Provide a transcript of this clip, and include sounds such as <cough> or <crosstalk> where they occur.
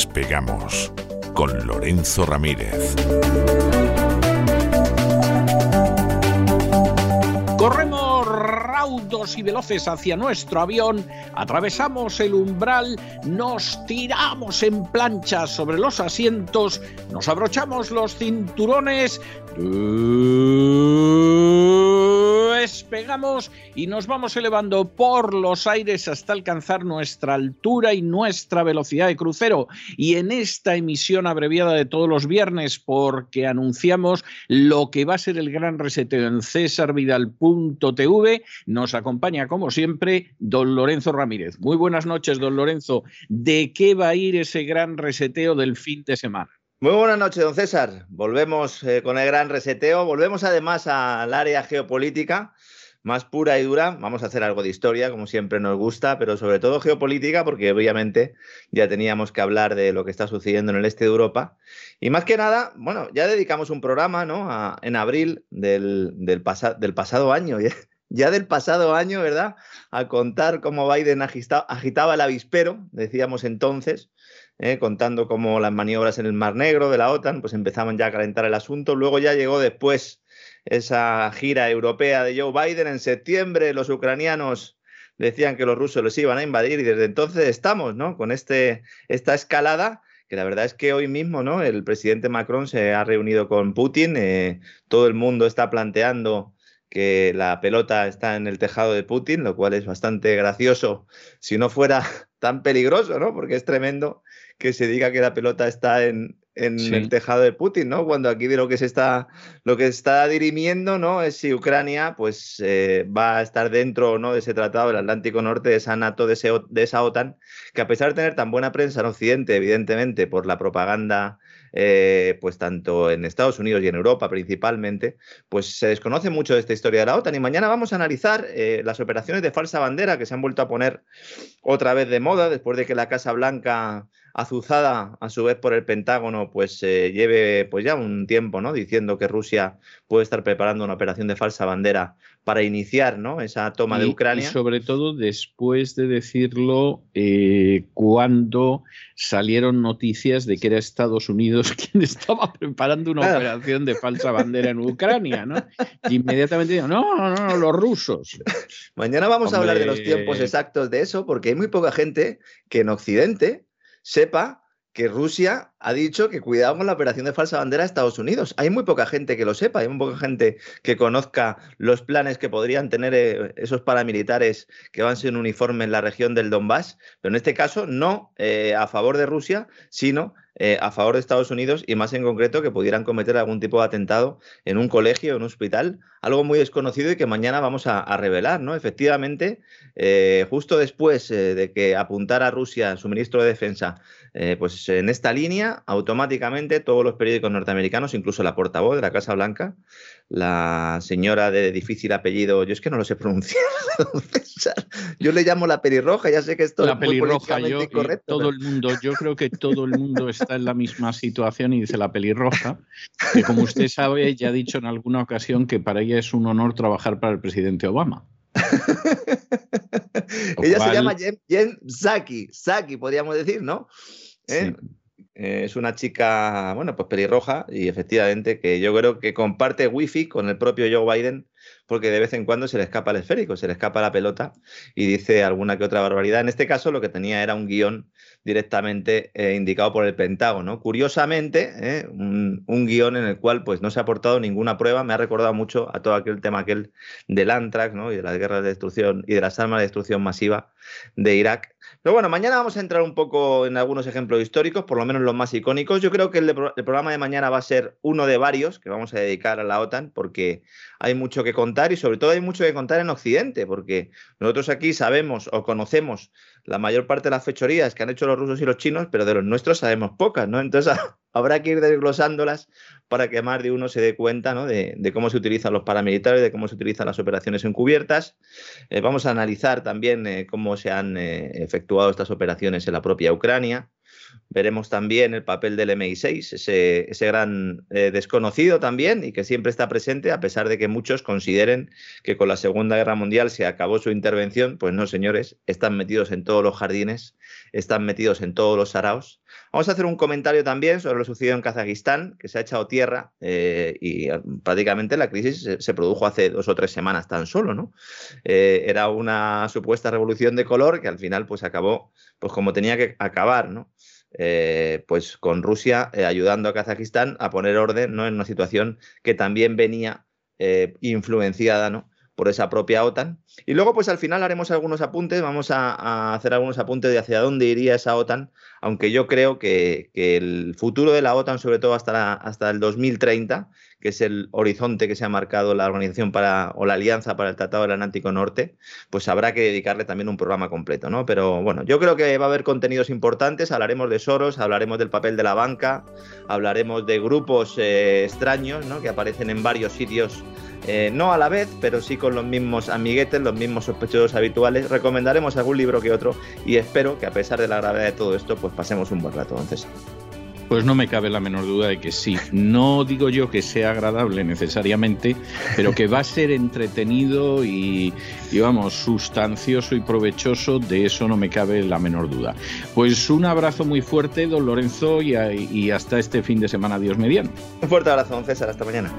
Despegamos con Lorenzo Ramírez. Corremos raudos y veloces hacia nuestro avión, atravesamos el umbral, nos tiramos en plancha sobre los asientos, nos abrochamos los cinturones, despegamos y nos vamos elevando por los aires hasta alcanzar nuestra altura y nuestra velocidad de crucero. Y en esta emisión abreviada de todos los viernes, porque anunciamos lo que va a ser el gran reseteo en cesarvidal.tv, nos acompaña como siempre don Lorenzo Ramírez. Muy buenas noches, don Lorenzo. ¿De qué va a ir ese gran reseteo del fin de semana? Muy buenas noches, don César. Volvemos eh, con el gran reseteo. Volvemos además al área geopolítica más pura y dura. Vamos a hacer algo de historia, como siempre nos gusta, pero sobre todo geopolítica, porque obviamente ya teníamos que hablar de lo que está sucediendo en el este de Europa. Y más que nada, bueno, ya dedicamos un programa ¿no? en abril del, pasado año. <laughs> Ya del pasado año, ¿verdad? A contar cómo Biden agitaba el avispero, decíamos entonces, ¿eh? contando cómo las maniobras en el Mar Negro de la OTAN, pues empezaban ya a calentar el asunto. Luego ya llegó después esa gira europea de Joe Biden en septiembre, los ucranianos decían que los rusos los iban a invadir y desde entonces estamos, ¿no? Con este, esta escalada que la verdad es que hoy mismo, ¿no? El presidente Macron se ha reunido con Putin, eh, todo el mundo está planteando que la pelota está en el tejado de Putin, lo cual es bastante gracioso si no fuera <laughs> tan peligroso, ¿no? Porque es tremendo que se diga que la pelota está en, el tejado de Putin, ¿no? Cuando aquí de lo que se está, lo que está dirimiendo, ¿no? Es si Ucrania, pues, eh, va a estar dentro, ¿no? De ese tratado del Atlántico Norte, de esa NATO, de, de esa OTAN, que a pesar de tener tan buena prensa en Occidente, evidentemente, por la propaganda eh, pues tanto en Estados Unidos y en Europa principalmente, pues se desconoce mucho de esta historia de la OTAN. Y mañana vamos a analizar eh, las operaciones de falsa bandera que se han vuelto a poner otra vez de moda después de que la Casa Blanca azuzada a su vez por el Pentágono, pues eh, lleve pues ya un tiempo, ¿no? Diciendo que Rusia puede estar preparando una operación de falsa bandera para iniciar, ¿no? Esa toma de Ucrania. Y sobre todo después de decirlo eh, cuando salieron noticias de que era Estados Unidos <laughs> quien estaba preparando una operación de falsa bandera en Ucrania, ¿no? Y inmediatamente digo, no, no, no, los rusos. Mañana vamos a hablar de los tiempos exactos de eso, porque hay muy poca gente que en Occidente sepa que Rusia ha dicho que cuidamos la operación de falsa bandera de Estados Unidos. Hay muy poca gente que lo sepa, hay muy poca gente que conozca los planes que podrían tener eh, esos paramilitares que van sin uniforme en la región del Donbass, pero en este caso no eh, a favor de Rusia, sino eh, a favor de Estados Unidos y más en concreto que pudieran cometer algún tipo de atentado en un colegio, en un hospital, algo muy desconocido y que mañana vamos a, revelar, ¿no? Efectivamente, justo después de que apuntara Rusia su ministro de Defensa, pues en esta línea, automáticamente todos los periódicos norteamericanos, incluso la portavoz de la Casa Blanca, la señora de difícil apellido, yo es que no lo sé pronunciar, <laughs> yo le llamo la pelirroja, ya sé que esto la es muy pelirroja, yo, todo el mundo, yo creo que todo el mundo está en la misma situación y dice la pelirroja, que como usted sabe, ya ha dicho en alguna ocasión que para ella es un honor trabajar para el presidente Obama. <laughs> ella se llama Jen, Saki, Saki podríamos decir, ¿no? ¿Eh? Eh, es una chica, bueno, pues pelirroja y efectivamente que yo creo que comparte wifi con el propio Joe Biden porque de vez en cuando se le escapa el esférico, se le escapa la pelota y dice alguna que otra barbaridad. En este caso lo que tenía era un guion directamente eh, indicado por el Pentágono. Curiosamente, eh, un, guion en el cual pues, no se ha aportado ninguna prueba. Me ha recordado mucho a todo aquel tema aquel del Antrax ¿no? y de las guerras de destrucción y de las armas de destrucción masiva de Irak. Pero bueno, mañana vamos a entrar un poco en algunos ejemplos históricos, por lo menos los más icónicos. Yo creo que el, programa de mañana va a ser uno de varios que vamos a dedicar a la OTAN porque hay mucho que contar y sobre todo hay mucho que contar en Occidente, porque nosotros aquí sabemos o conocemos la mayor parte de las fechorías que han hecho los rusos y los chinos, pero de los nuestros sabemos pocas, ¿no? Entonces <laughs> habrá que ir desglosándolas para que más de uno se dé cuenta ¿no? de, cómo se utilizan los paramilitares, de cómo se utilizan las operaciones encubiertas. Eh, vamos a analizar también eh, cómo se han eh, efectuado estas operaciones en la propia Ucrania. Veremos también el papel del MI6, ese, ese gran desconocido también y que siempre está presente, a pesar de que muchos consideren que con la Segunda Guerra Mundial se acabó su intervención. Pues no, señores, están metidos en todos los jardines, están metidos en todos los saraos. Vamos a hacer un comentario también sobre lo sucedido en Kazajistán, que se ha echado tierra eh, y ah, prácticamente la crisis se, produjo hace dos o tres semanas tan solo, ¿no? Eh, era una supuesta revolución de color que al final pues acabó pues como tenía que acabar, ¿no? Eh, pues con Rusia ayudando a Kazajistán a poner orden ¿no? en una situación que también venía influenciada ¿no? Por esa propia OTAN. Y luego, pues al final haremos algunos apuntes, vamos a, hacer algunos apuntes de hacia dónde iría esa OTAN, aunque yo creo que, el futuro de la OTAN, sobre todo hasta, hasta el 2030, que es el horizonte que se ha marcado la organización para, o la alianza para el Tratado del Atlántico Norte, pues habrá que dedicarle también un programa completo, ¿no? Pero bueno, yo creo que va a haber contenidos importantes, hablaremos de Soros, hablaremos del papel de la banca, hablaremos de grupos eh, extraños, ¿no? Que aparecen en varios sitios eh, no a la vez, pero sí con los mismos amiguetes, los mismos sospechosos habituales. Recomendaremos algún libro que otro y espero que a pesar de la gravedad de todo esto, pues pasemos un buen rato, entonces. Pues no me cabe la menor duda de que sí. No digo yo que sea agradable necesariamente, pero que va a ser entretenido y, vamos, sustancioso y provechoso, de eso no me cabe la menor duda. Pues un abrazo muy fuerte, don Lorenzo, y, y hasta este fin de semana, Dios mediante. Un fuerte abrazo, don César, hasta mañana.